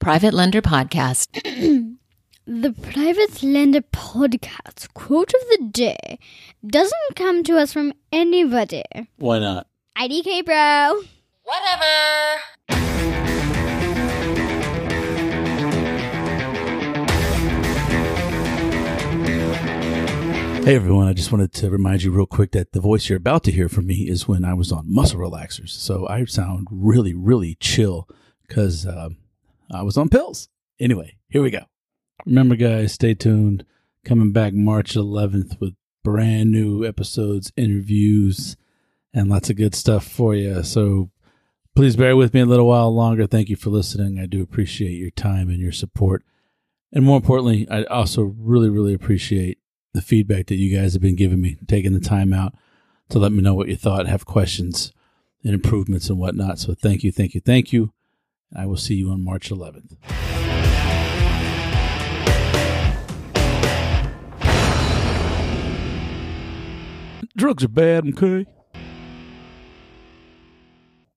Private Lender Podcast. The Private Lender Podcast quote of the day doesn't come to us from anybody. Why not? IDK, bro. Whatever. Hey everyone, I just wanted to remind you real quick that the voice you're about to hear from me is when I was on muscle relaxers. So I sound really, really chill because um, I was on pills. Anyway, here we go. Remember, guys, stay tuned. Coming back March 11th with brand new episodes, interviews, and lots of good stuff for you. So please bear with me a little while longer. Thank you for listening. I do appreciate your time and your support. And more importantly, I also really, really appreciate the feedback that you guys have been giving me, taking the time out to let me know what you thought, have questions and improvements and whatnot. So thank you, thank you, thank you. I will see you on March 11th. Drugs are bad, okay?